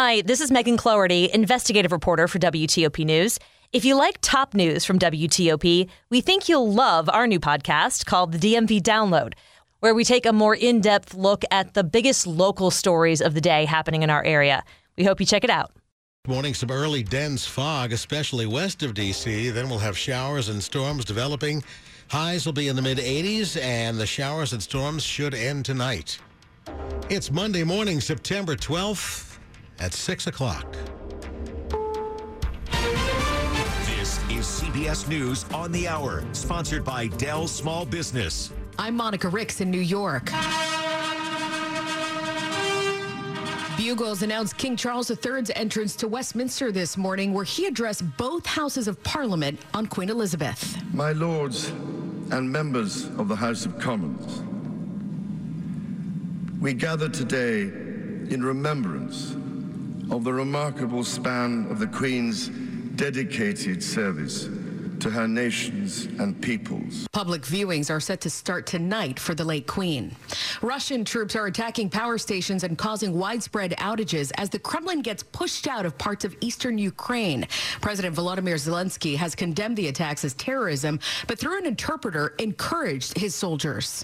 Hi, this is Megan Cloherty, investigative reporter for WTOP News. If you like top news from WTOP, we think you'll love our new podcast called the DMV Download, where we take a more in depth look at the biggest local stories of the day happening in our area. We hope you check it out. Morning, some early dense fog, especially west of D.C. Then we'll have showers and storms developing. Highs will be in the mid 80s, and the showers and storms should end tonight. It's Monday morning, September 12th at 6 o'clock. This is CBS News on the Hour, sponsored by Dell Small Business. I'm Monica Ricks in New York. Bugles announced King Charles III's entrance to Westminster this morning, where he addressed both houses of Parliament on Queen Elizabeth. My lords and members of the House of Commons, we gather today in remembrance of the remarkable span of the Queen's dedicated service to her nations and peoples. Public viewings are set to start tonight for the late Queen. Russian troops are attacking power stations and causing widespread outages as the Kremlin gets pushed out of parts of eastern Ukraine. President Volodymyr Zelensky has condemned the attacks as terrorism, but through an interpreter encouraged his soldiers.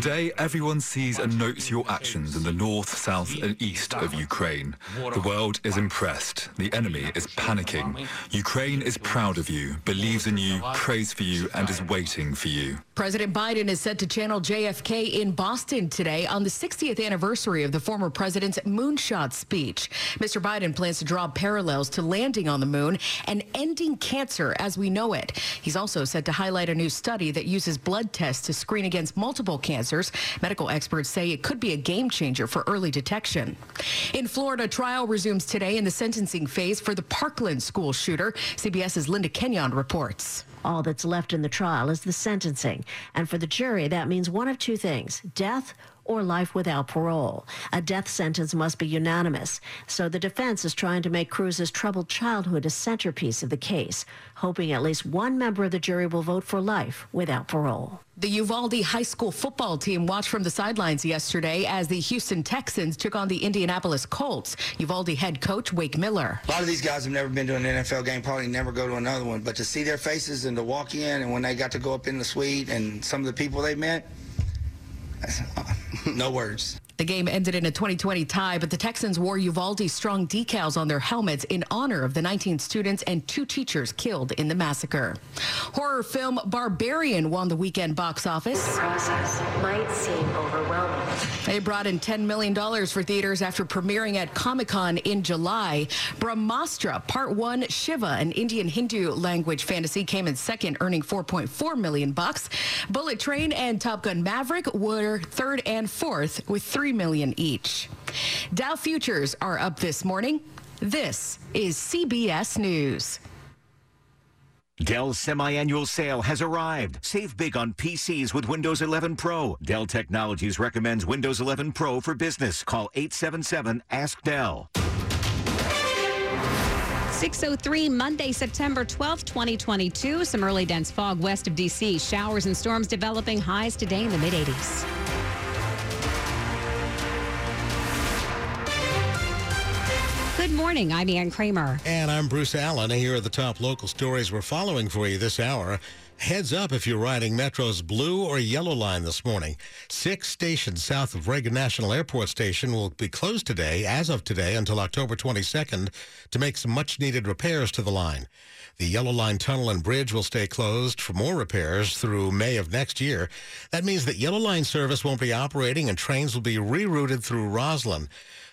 Today, everyone sees and notes your actions in the north, south, and east of Ukraine. The world is impressed. The enemy is panicking. Ukraine is proud of you, believes in you, prays for you, and is waiting for you. President Biden is set to channel JFK in Boston today on the 60th anniversary of the former president's moonshot speech. Mr. Biden plans to draw parallels to landing on the moon and ending cancer as we know it. He's also set to highlight a new study that uses blood tests to screen against multiple cancers. Medical experts say it could be a game changer for early detection. In Florida, trial resumes today in the sentencing phase for the Parkland school shooter. CBS's Linda Kenyon reports. All that's left in the trial is the sentencing. And for the jury, that means one of two things death or life without parole. A death sentence must be unanimous. So the defense is trying to make Cruz's troubled childhood a centerpiece of the case, hoping at least one member of the jury will vote for life without parole. The Uvalde High School football team watched from the sidelines yesterday as the Houston Texans took on the Indianapolis Colts. Uvalde head coach Wade Miller. A lot of these guys have never been to an NFL game, probably never go to another one, but to see their faces and to walk in and when they got to go up in the suite and some of the people they met, no words. The game ended in a 2020 tie, but the Texans wore Uvalde strong decals on their helmets in honor of the 19 students and two teachers killed in the massacre. Horror film Barbarian won the weekend box office. The process might seem overwhelming. It brought in $10 million for theaters after premiering at Comic Con in July. Brahmastra Part 1 Shiva, an Indian Hindi language fantasy, came in second, earning 4.4 million bucks. Bullet Train and Top Gun Maverick were third and fourth with 3 million each. Dow futures are up this morning. This is CBS News. Dell's semi-annual sale has arrived. Save big on PCs with Windows 11 Pro. Dell Technologies recommends Windows 11 Pro for business. Call 877-ASK-DELL. 603 Monday, September 12, 2022. Some early dense fog west of D.C. Showers and storms developing highs today in the mid-80s. Morning. I'm Ann Kramer. And I'm Bruce Allen. Here are the top local stories we're following for you this hour. Heads up if you're riding Metro's blue or yellow line this morning. Six stations south of Reagan National Airport Station will be closed today, as of today, until October 22nd, to make some much needed repairs to the line. The Yellow Line Tunnel and Bridge will stay closed for more repairs through May of next year. That means that Yellow Line service won't be operating and trains will be rerouted through Rosslyn.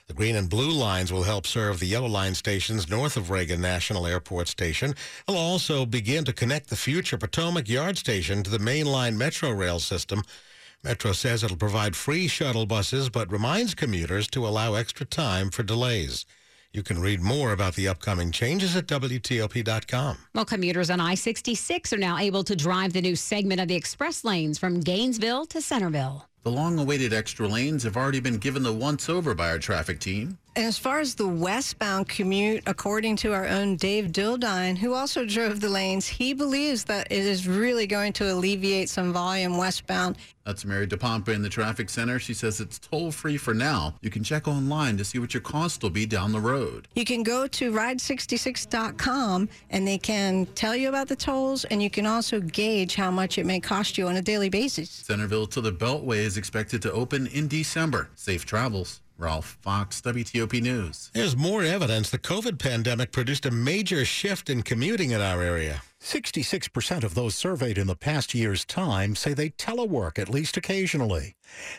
The green and blue lines will help serve the yellow line stations north of Reagan National Airport Station. It'll also begin to connect the future Potomac Yard Station to the mainline Metro rail system. Metro says it'll provide free shuttle buses, but reminds commuters to allow extra time for delays. You can read more about the upcoming changes at WTOP.com. Well, commuters on I 66 are now able to drive the new segment of the express lanes from Gainesville to Centreville. The long awaited extra lanes have already been given the once over by our traffic team. And as far as the westbound commute, according to our own Dave Dildine, who also drove the lanes, he believes that it is really going to alleviate some volume westbound. That's Mary DePompa in the traffic center. She says it's toll free for now. You can check online to see what your cost will be down the road. You can go to ride66.com and they can tell you about the tolls and you can also gauge how much it may cost you on a daily basis. Centreville to the Beltway is expected to open in December. Safe travels. Ralph Fox, WTOP News. There's more evidence the COVID pandemic produced a major shift in commuting in our area. 66% of those surveyed in the past year's time say they telework at least occasionally.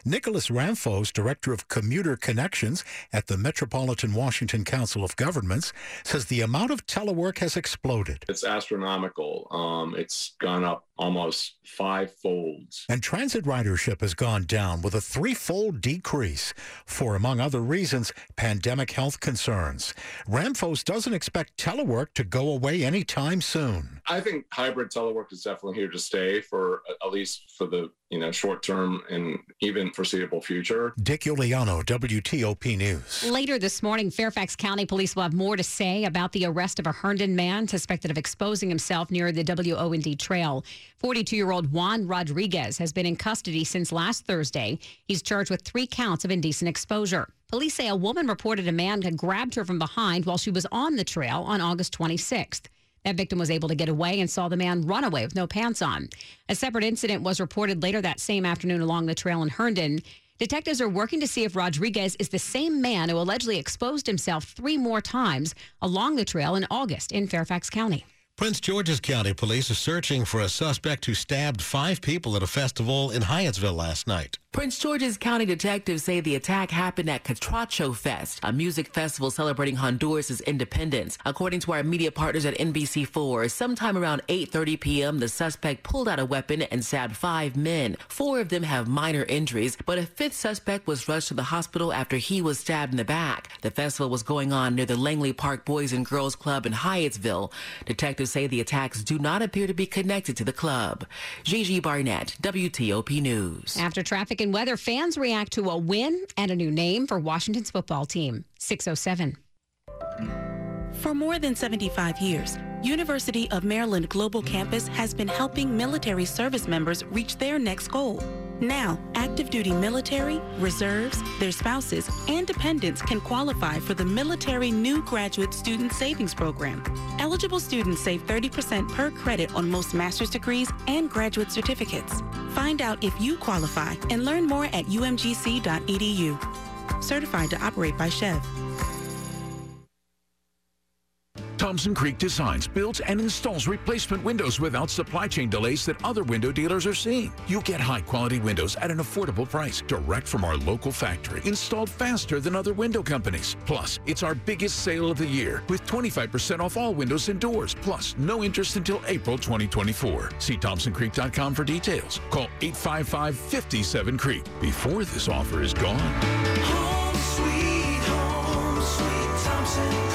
Nicholas Ramfos, Director of Commuter Connections at the Metropolitan Washington Council of Governments, says the amount of telework has exploded. It's astronomical. Um, it's gone up almost five folds. And transit ridership has gone down with a threefold decrease for, among other reasons, pandemic health concerns. Ramfos doesn't expect telework to go away anytime soon. I think hybrid telework is definitely here to stay for at least for the you know short term and even foreseeable future. Dick Uliano, WTOP News. Later this morning, Fairfax County Police will have more to say about the arrest of a Herndon man suspected of exposing himself near the W&OD Trail. 42 year old Juan Rodriguez has been in custody since last Thursday. He's charged with three counts of indecent exposure. Police say a woman reported a man had grabbed her from behind while she was on the trail on August 26th. That victim was able to get away and saw the man run away with no pants on. A separate incident was reported later that same afternoon along the trail in Herndon. Detectives are working to see if Rodriguez is the same man who allegedly exposed himself three more times along the trail in August in Fairfax County. Prince George's County Police are searching for a suspect who stabbed five people at a festival in Hyattsville last night. Prince George's County detectives say the attack happened at Catracho Fest, a music festival celebrating Honduras' independence. According to our media partners at NBC4, sometime around 8.30 p.m., the suspect pulled out a weapon and stabbed five men. Four of them have minor injuries, but a fifth suspect was rushed to the hospital after he was stabbed in the back. The festival was going on near the Langley Park Boys and Girls Club in Hyattsville. Detectives say the attacks do not appear to be connected to the club. Gigi Barnett, WTOP News. After traffic and weather, fans react to a win and a new name for Washington's football team. 607. For more than 75 years, University of Maryland Global Campus has been helping military service members reach their next goal. Now, active duty military, reserves, their spouses, and dependents can qualify for the Military New Graduate Student Savings Program. Eligible students save 30% per credit on most master's degrees and graduate certificates. Find out if you qualify and learn more at umgc.edu. Certified to operate by SCHEV. Thompson Creek designs, builds, and installs replacement windows without supply chain delays that other window dealers are seeing. You get high quality windows at an affordable price, direct from our local factory, installed faster than other window companies. Plus, it's our biggest sale of the year with 25% off all windows and doors, plus no interest until April 2024. See ThompsonCreek.com for details. Call 855 57 Creek before this offer is gone. Home sweet home, sweet Thompson.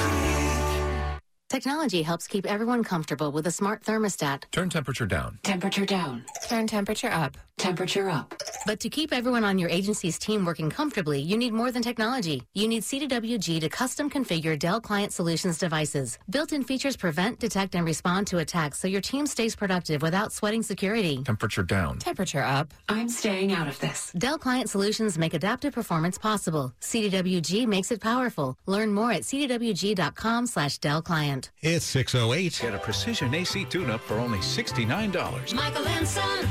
Technology helps keep everyone comfortable with a smart thermostat. Turn temperature down. Temperature down. Turn temperature up. Temperature up. But to keep everyone on your agency's team working comfortably, you need more than technology. You need CDWG to custom configure Dell Client Solutions devices. Built-in features prevent, detect, and respond to attacks so your team stays productive without sweating security. Temperature down. Temperature up. I'm staying out of this. Dell Client Solutions make adaptive performance possible. CDWG makes it powerful. Learn more at cdwg.com slash Dell Client. It's 608. Get a precision AC tune-up for only $69. Michael and Son.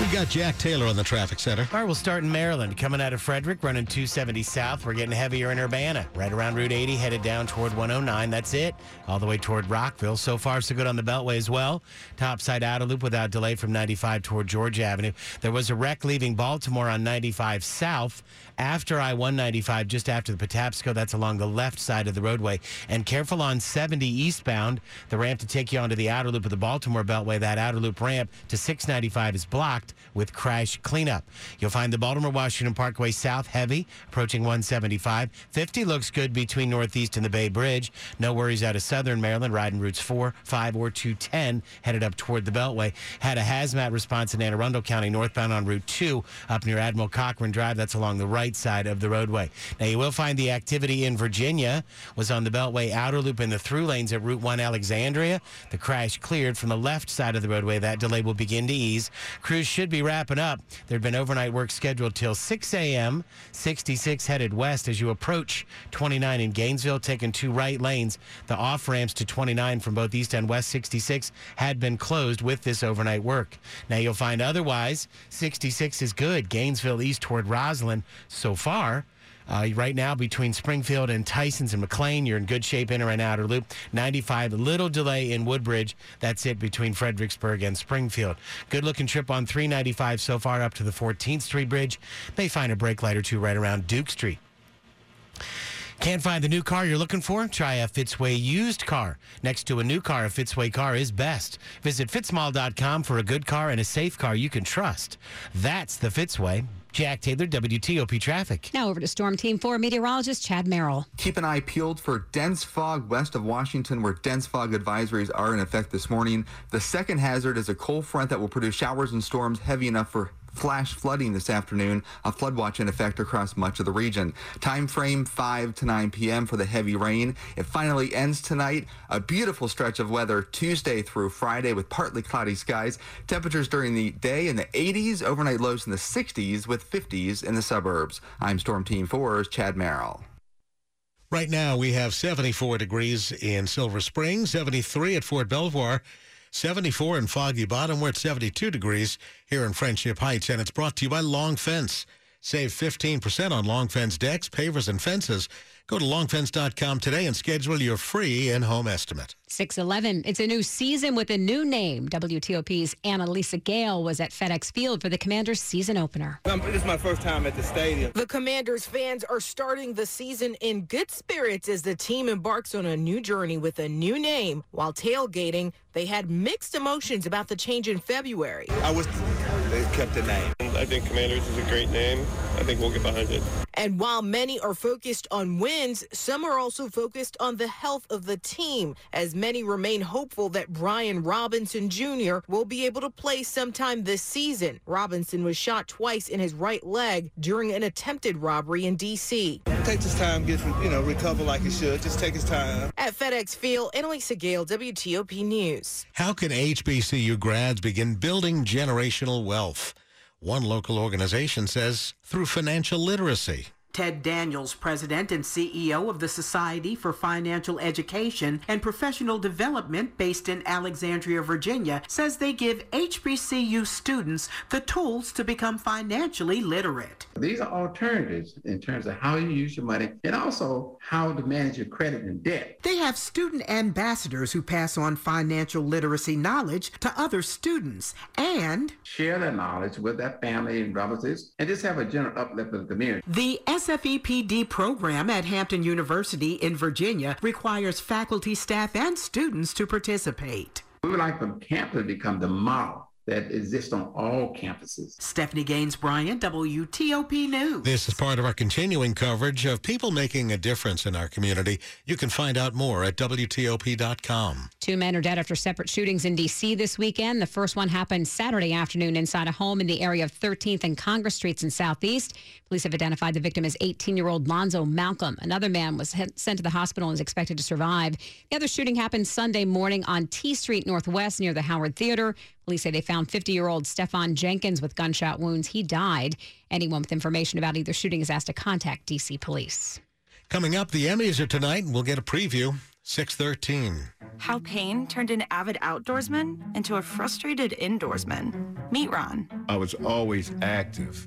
We got Jack Taylor on the traffic center. All right, we'll start in Maryland. Coming out of Frederick, running 270 south. We're getting heavier in Urbana. Right around Route 80, headed down toward 109. That's it. All the way toward Rockville. So far, so good on the Beltway as well. Topside outer loop without delay from 95 toward Georgia Avenue. There was a wreck leaving Baltimore on 95 south after I 195, just after the Patapsco. That's along the left side of the roadway. And careful on 70 eastbound. The ramp to take you onto the outer loop of the Baltimore Beltway, that outer loop ramp to 695 is blocked. with crash cleanup. You'll find the Baltimore Washington Parkway South heavy, approaching 175. 50 looks good between Northeast and the Bay Bridge. No worries out of Southern Maryland, riding routes 4, 5, or 210, headed up toward the Beltway. Had a hazmat response in Anne Arundel County, northbound on Route 2, up near Admiral Cochrane Drive. That's along the right side of the roadway. Now, you will find the activity in Virginia was on the Beltway outer loop in the through lanes at Route 1 Alexandria. The crash cleared from the left side of the roadway. That delay will begin to ease. Crews should be wrapping up. There'd been overnight work scheduled till 6 a.m. 66 headed west as you approach 29 in Gainesville, taking two right lanes. The off ramps to 29 from both east and west 66 had been closed with this overnight work. Now you'll find otherwise 66 is good. Gainesville east toward Rosslyn so far. Uh, right now, between Springfield and Tysons and McLean, you're in good shape in or and outer loop. 95, a little delay in Woodbridge. That's it between Fredericksburg and Springfield. Good looking trip on 395 so far up to the 14th Street Bridge. May find a brake light or two right around Duke Street. Can't find the new car you're looking for? Try a Fitzway used car. Next to a new car, a Fitzway car is best. Visit fitzmall.com for a good car and a safe car you can trust. That's the Fitzway. Jack Taylor, WTOP Traffic. Now over to Storm Team 4 meteorologist Chad Merrill. Keep an eye peeled for dense fog west of Washington, where dense fog advisories are in effect this morning. The second hazard is a cold front that will produce showers and storms heavy enough for flash flooding this afternoon, a flood watch in effect across much of the region. Time frame 5 to 9 p.m. for the heavy rain. It finally ends tonight. A beautiful stretch of weather Tuesday through Friday with partly cloudy skies. Temperatures during the day in the 80s, overnight lows in the 60s with 50s in the suburbs. I'm Storm Team 4's Chad Merrill. Right now, we have 74 degrees in Silver Spring, 73 at Fort Belvoir, 74 in Foggy Bottom. We're at 72 degrees here in Friendship Heights, and it's brought to you by Long Fence. Save 15% on Long Fence decks, pavers, and fences. Go to longfence.com today and schedule your free in-home estimate. 611. It's a new season with a new name. WTOP's Anna-Lysa Gayle was at FedEx Field for the Commanders season opener. Um, This is my first time at the stadium. The Commanders fans are starting the season in good spirits as the team embarks on a new journey with a new name. While tailgating, they had mixed emotions about the change in February. I wish they kept the name. I think Commanders is a great name. I think we'll get behind it. And while many are focused on wins, some are also focused on the health of the team, as many remain hopeful that Brian Robinson Jr. will be able to play sometime this season. Robinson was shot twice in his right leg during an attempted robbery in D.C. Take his time, get you know, recover like he should. Just take his time. At FedEx Field, Anna-Lysa Gayle, WTOP News. How can HBCU grads begin building generational wealth? One local organization says through financial literacy. Ted Daniels, president and CEO of the Society for Financial Education and Professional Development based in Alexandria, Virginia, says they give HBCU students the tools to become financially literate. These are alternatives in terms of how you use your money and also how to manage your credit and debt. They have student ambassadors who pass on financial literacy knowledge to other students and Share their knowledge with their family and relatives and just have a general uplift of the community. The SFEPD program at Hampton University in Virginia requires faculty, staff, and students to participate. We would like for campus to become the model that exist on all campuses. Stephanie Gaines Bryant, WTOP News. This is part of our continuing coverage of people making a difference in our community. You can find out more at WTOP.com. Two men are dead after separate shootings in D.C. this weekend. The first one happened Saturday afternoon inside a home in the area of 13th and Congress Streets in Southeast. Police have identified the victim as 18 year old Lonzo Malcolm. Another man was sent to the hospital and is expected to survive. The other shooting happened Sunday morning on T Street Northwest near the Howard Theater. Police say they found 50 year old Stefan Jenkins with gunshot wounds. He died. Anyone with information about either shooting is asked to contact D.C. police. Coming up, the Emmys are tonight, and we'll get a preview. 613. How pain turned an avid outdoorsman into a frustrated indoorsman. Meet Ron. I was always active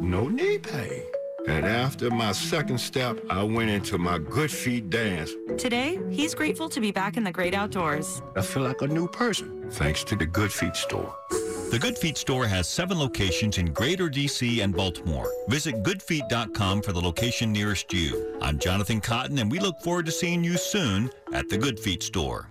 no knee pay. And after my second step, I went into my good feet dance. Today, he's grateful to be back in the great outdoors. I feel like a new person, thanks to the Good Feet store. The Good Feet store has seven locations in Greater DC and Baltimore. Visit goodfeet.com for the location nearest you. I'm Jonathan Cotton, and we look forward to seeing you soon at the Good Feet store.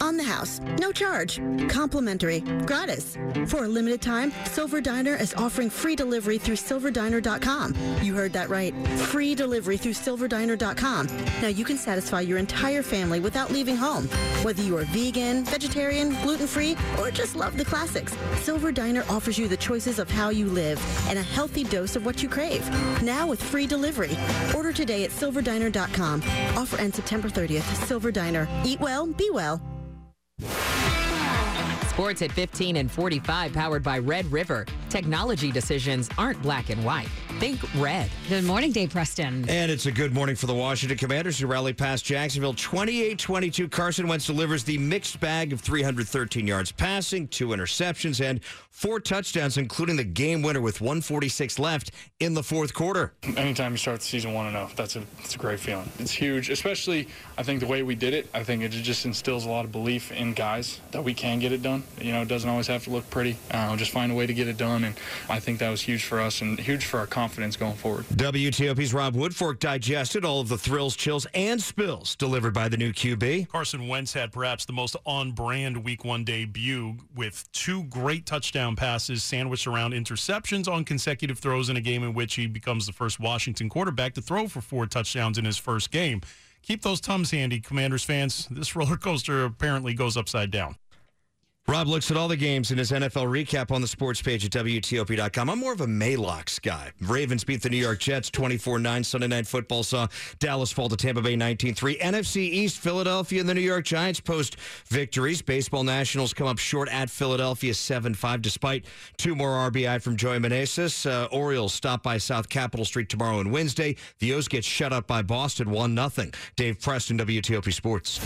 On the house, no charge, complimentary, gratis. For a limited time, Silver Diner is offering free delivery through silverdiner.com. You heard that right. Free delivery through silverdiner.com. Now you can satisfy your entire family without leaving home. Whether you are vegan, vegetarian, gluten-free, or just love the classics, Silver Diner offers you the choices of how you live and a healthy dose of what you crave. Now with free delivery. Order today at silverdiner.com. Offer ends September 30th. Silver Diner. Eat well, be well. Sports at 15 and 45, powered by Red River. Technology decisions aren't black and white. Think red. Good morning, Dave Preston. And it's a good morning for the Washington Commanders who rally past Jacksonville 28 22. Carson Wentz delivers the mixed bag of 313 yards passing, two interceptions, and four touchdowns, including the game winner with 146 left in the fourth quarter. Anytime you start the season 1 0, that's a, that's a great feeling. It's huge, especially I think the way we did it. I think it just instills a lot of belief in guys that we can get it done. You know, it doesn't always have to look pretty. Uh, just find a way to get it done. And I think that was huge for us and huge for our confidence going forward. WTOP's Rob Woodfork digested all of the thrills, chills, and spills delivered by the new QB. Carson Wentz had perhaps the most on brand week one debut with two great touchdown passes sandwiched around interceptions on consecutive throws in a game in which he becomes the first Washington quarterback to throw for four touchdowns in his first game. Keep those Tums handy, Commanders fans. This roller coaster apparently goes upside down. Rob looks at all the games in his NFL recap on the sports page at WTOP.com. I'm more of a Maylocks guy. Ravens beat the New York Jets 24 9. Sunday Night Football saw Dallas fall to Tampa Bay 19 3. NFC East, Philadelphia and the New York Giants post victories. Baseball Nationals come up short at Philadelphia 7 5, despite two more RBI from Joey Meneses. Uh, Orioles stop by South Capitol Street tomorrow and Wednesday. The O's get shut up by Boston 1 0. Dave Preston, WTOP Sports.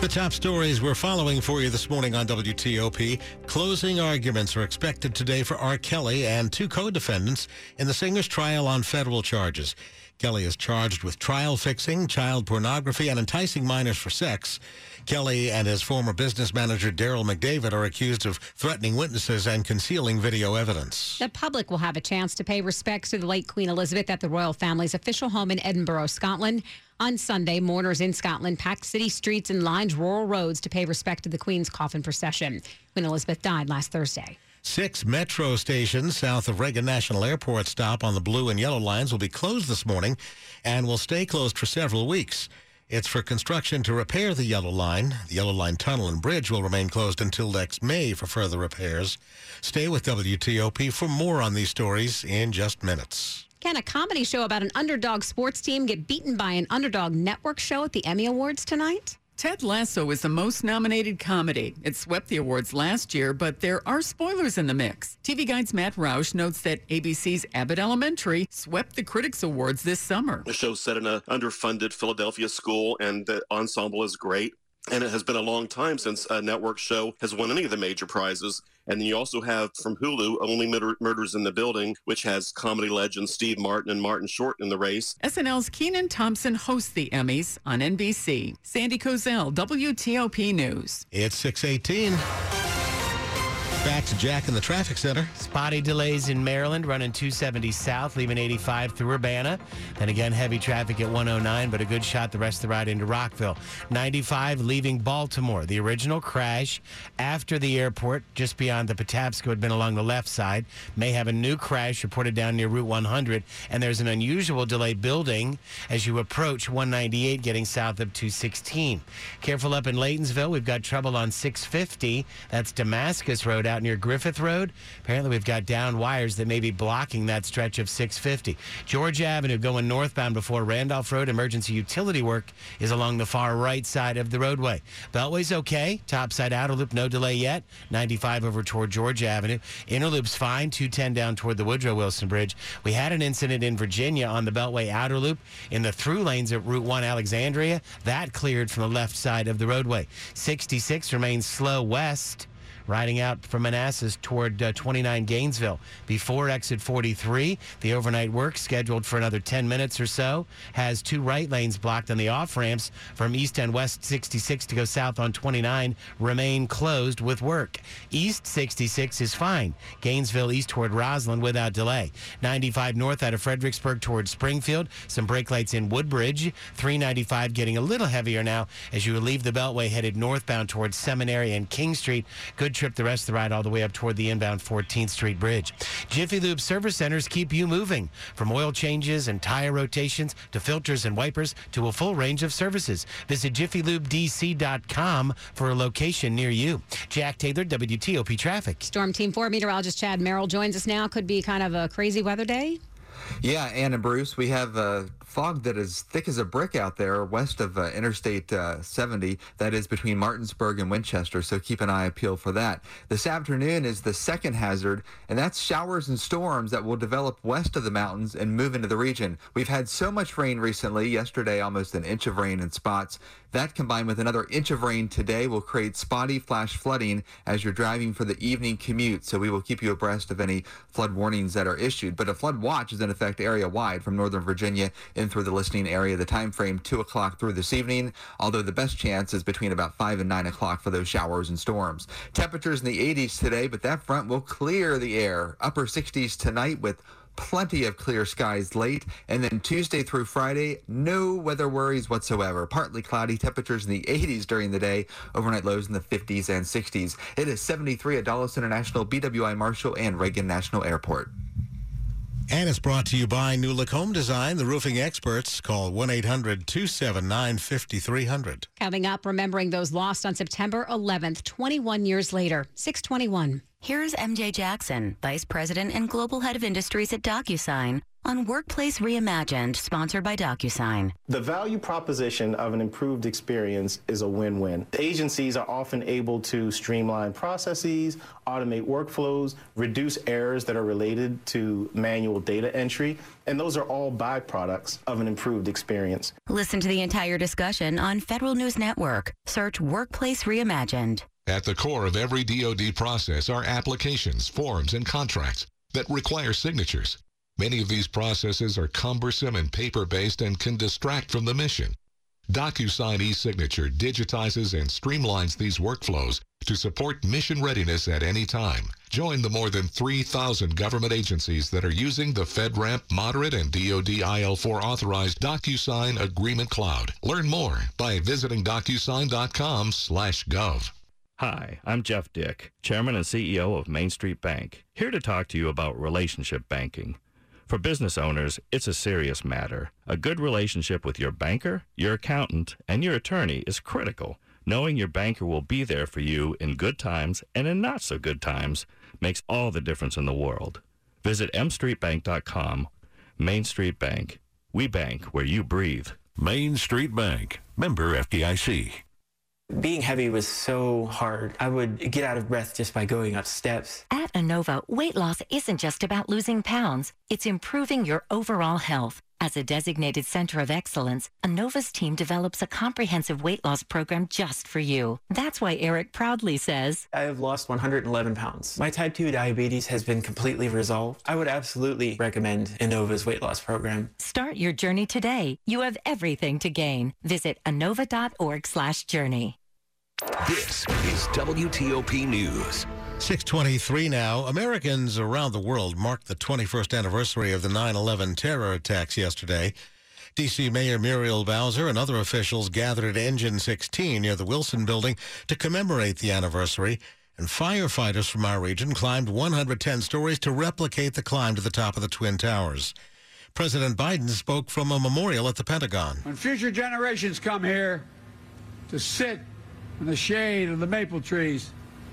The top stories we're following for you this morning on WTOP. Closing arguments are expected today for R. Kelly and two co-defendants in the singer's trial on federal charges. Kelly is charged with trial fixing, child pornography, and enticing minors for sex. Kelly and his former business manager, Derrel McDavid, are accused of threatening witnesses and concealing video evidence. The public will have a chance to pay respects to the late Queen Elizabeth at the royal family's official home in Edinburgh, Scotland. On Sunday, mourners in Scotland packed city streets and lined rural roads to pay respect to the Queen's coffin procession. Queen Elizabeth died last Thursday. Six metro stations south of Reagan National Airport stop on the blue and yellow lines will be closed this morning and will stay closed for several weeks. It's for construction to repair the yellow line. The yellow line tunnel and bridge will remain closed until next May for further repairs. Stay with WTOP for more on these stories in just minutes. Can a comedy show about an underdog sports team get beaten by an underdog network show at the Emmy Awards tonight? Ted Lasso is the most nominated comedy. It swept the awards last year, but there are spoilers in the mix. TV Guide's Matt Roush notes that ABC's Abbott Elementary swept the Critics Awards this summer. The show's set in an underfunded Philadelphia school, and the ensemble is great. And it has been a long time since a network show has won any of the major prizes. And then you also have from Hulu, Only Murder- Murders in the Building, which has comedy legends Steve Martin and Martin Short in the race. SNL's Kenan Thompson hosts the Emmys on NBC. Sandy Kozel, WTOP News. It's 618. Back to Jack in the traffic center. Spotty delays in Maryland, running 270 south, leaving 85 through Urbana. Then again, heavy traffic at 109, but a good shot the rest of the ride into Rockville. 95 leaving Baltimore. The original crash after the airport, just beyond the Patapsco, had been along the left side. May have a new crash reported down near Route 100, and there's an unusual delay building as you approach 198 getting south of 216. Careful up in Laytonsville. We've got trouble on 650. That's Damascus Road out near Griffith Road. Apparently, we've got down wires that may be blocking that stretch of 650. Georgia Avenue going northbound before Randolph Road. Emergency utility work is along the far right side of the roadway. Beltway's okay. Topside outer loop, no delay yet. 95 over toward Georgia Avenue. Inner loop's fine. 210 down toward the Woodrow Wilson Bridge. We had an incident in Virginia on the Beltway outer loop in the through lanes at Route 1 Alexandria. That cleared from the left side of the roadway. 66 remains slow west riding out from Manassas toward uh, 29 Gainesville. Before exit 43, the overnight work scheduled for another 10 minutes or so has two right lanes blocked on the off ramps from east and west 66 to go south on 29 remain closed with work. East 66 is fine. Gainesville east toward Rosslyn without delay. 95 north out of Fredericksburg toward Springfield. Some brake lights in Woodbridge. 395 getting a little heavier now as you leave the Beltway headed northbound towards Seminary and King Street. Good trip the rest of the ride all the way up toward the inbound 14th Street Bridge. Jiffy Lube service centers keep you moving from oil changes and tire rotations to filters and wipers to a full range of services. Visit jiffylubedc.com for a location near you. Jack Taylor, WTOP Traffic. Storm Team 4 meteorologist Chad Merrill joins us now. Could be kind of a crazy weather day. Yeah, Ann and Bruce, we have uh, fog that is thick as a brick out there west of uh, Interstate uh, 70. That is between Martinsburg and Winchester, so keep an eye peeled for that. This afternoon is the second hazard, and that's showers and storms that will develop west of the mountains and move into the region. We've had so much rain recently. Yesterday, almost an inch of rain in spots. That combined with another inch of rain today will create spotty flash flooding as you're driving for the evening commute. So we will keep you abreast of any flood warnings that are issued. But a flood watch is in effect area wide from Northern Virginia in through the listening area. The time frame 2 o'clock through this evening, although the best chance is between about 5 and 9 o'clock for those showers and storms. Temperatures in the 80s today, but that front will clear the air. Upper 60s tonight with plenty of clear skies late. And then Tuesday through Friday, no weather worries whatsoever. Partly cloudy, temperatures in the 80s during the day, overnight lows in the 50s and 60s. It is 73 at Dulles International, BWI Marshall, and Reagan National Airport. And it's brought to you by New Look Home Design, the roofing experts. Call 1 800 279 5300. Coming up, remembering those lost on September 11th, 21 years later, 621. Here's MJ Jackson, Vice President and Global Head of Industries at DocuSign, on Workplace Reimagined, sponsored by DocuSign. The value proposition of an improved experience is a win win. Agencies are often able to streamline processes, automate workflows, reduce errors that are related to manual data entry, and those are all byproducts of an improved experience. Listen to the entire discussion on Federal News Network. Search Workplace Reimagined. At the core of every DoD process are applications, forms, and contracts that require signatures. Many of these processes are cumbersome and paper-based and can distract from the mission. DocuSign e-signature digitizes and streamlines these workflows to support mission readiness at any time. Join the more than 3,000 government agencies that are using the FedRAMP Moderate and DoD IL4 authorized DocuSign Agreement Cloud. Learn more by visiting DocuSign.com/gov. Hi, I'm Jeff Dick, Chairman and CEO of Main Street Bank, here to talk to you about relationship banking. For business owners, it's a serious matter. A good relationship with your banker, your accountant, and your attorney is critical. Knowing your banker will be there for you in good times and in not so good times makes all the difference in the world. Visit mstreetbank.com. Main Street Bank. We bank where you breathe. Main Street Bank. Member FDIC. Being heavy was so hard. I would get out of breath just by going up steps. At Inova, weight loss isn't just about losing pounds, it's improving your overall health. As a designated center of excellence, Inova's team develops a comprehensive weight loss program just for you. That's why Eric proudly says, I have lost 111 pounds. My type 2 diabetes has been completely resolved. I would absolutely recommend Inova's weight loss program. Start your journey today. You have everything to gain. Visit inova.org slash journey. This is WTOP News. 623 now. Americans around the world marked the 21st anniversary of the 9 11 terror attacks yesterday. D.C. Mayor Muriel Bowser and other officials gathered at Engine 16 near the Wilson Building to commemorate the anniversary. And firefighters from our region climbed 110 stories to replicate the climb to the top of the Twin Towers. President Biden spoke from a memorial at the Pentagon. When future generations come here to sit in the shade of the maple trees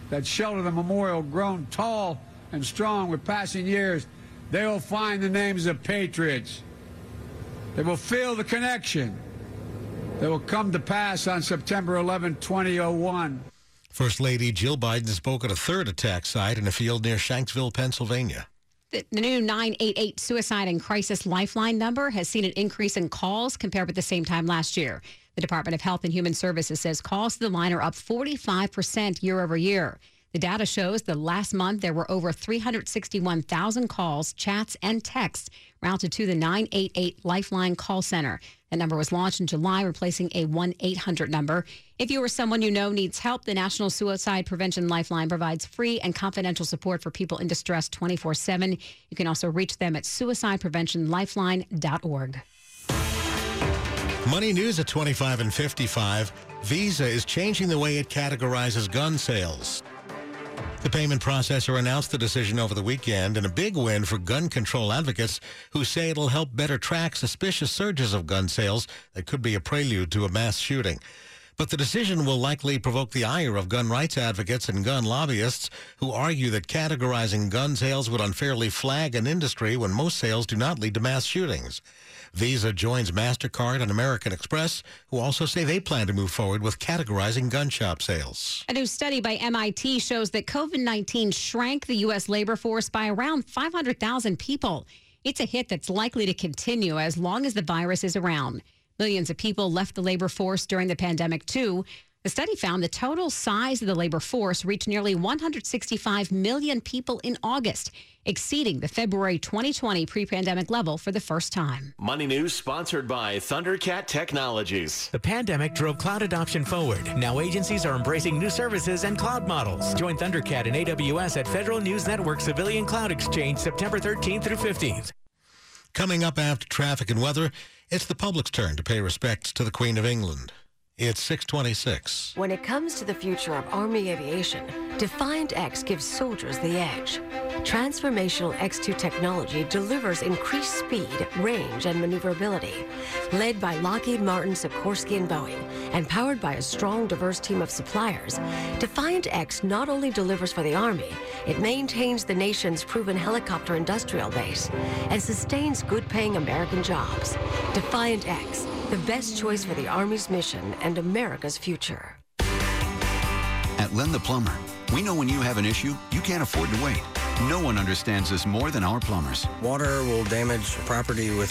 that shelter the memorial grown tall and strong with passing years, they will find the names of patriots. They will feel the connection that will come to pass on September 11, 2001. First Lady Jill Biden spoke at a third attack site in a field near Shanksville, Pennsylvania. The new 988 suicide and crisis lifeline number has seen an increase in calls compared with the same time last year. The Department of Health and Human Services says calls to the line are up 45% year over year. The data shows the last month there were over 361,000 calls, chats, and texts routed to the 988 Lifeline call center. The number was launched in July, replacing a 1 800 number. If you or someone you know needs help, the National Suicide Prevention Lifeline provides free and confidential support for people in distress 24 7. You can also reach them at suicidepreventionlifeline.org. Money news at 25 and 55. Visa is changing the way it categorizes gun sales. The payment processor announced the decision over the weekend in a big win for gun control advocates who say it'll help better track suspicious surges of gun sales that could be a prelude to a mass shooting. But the decision will likely provoke the ire of gun rights advocates and gun lobbyists who argue that categorizing gun sales would unfairly flag an industry when most sales do not lead to mass shootings. Visa joins MasterCard and American Express, who also say they plan to move forward with categorizing gun shop sales. A new study by MIT shows that COVID 19 shrank the U.S. labor force by around 500,000 people. It's a hit that's likely to continue as long as the virus is around. Millions of people left the labor force during the pandemic, too. The study found the total size of the labor force reached nearly 165 million people in August, exceeding the February 2020 pre pandemic level for the first time. Money News sponsored by Thundercat Technologies. The pandemic drove cloud adoption forward. Now agencies are embracing new services and cloud models. Join Thundercat and AWS at Federal News Network Civilian Cloud Exchange September 13th through 15th. Coming up after traffic and weather, it's the public's turn to pay respects to the Queen of England. It's 626. When it comes to the future of Army aviation, Defiant X gives soldiers the edge. Transformational X2 technology delivers increased speed, range, and maneuverability. Led by Lockheed Martin, Sikorsky, and Boeing, and powered by a strong, diverse team of suppliers, Defiant X not only delivers for the Army, it maintains the nation's proven helicopter industrial base and sustains good-paying American jobs. Defiant X, the best choice for the Army's mission and America's future. At Len the Plumber, we know when you have an issue, you can't afford to wait. No one understands this more than our plumbers. Water will damage property with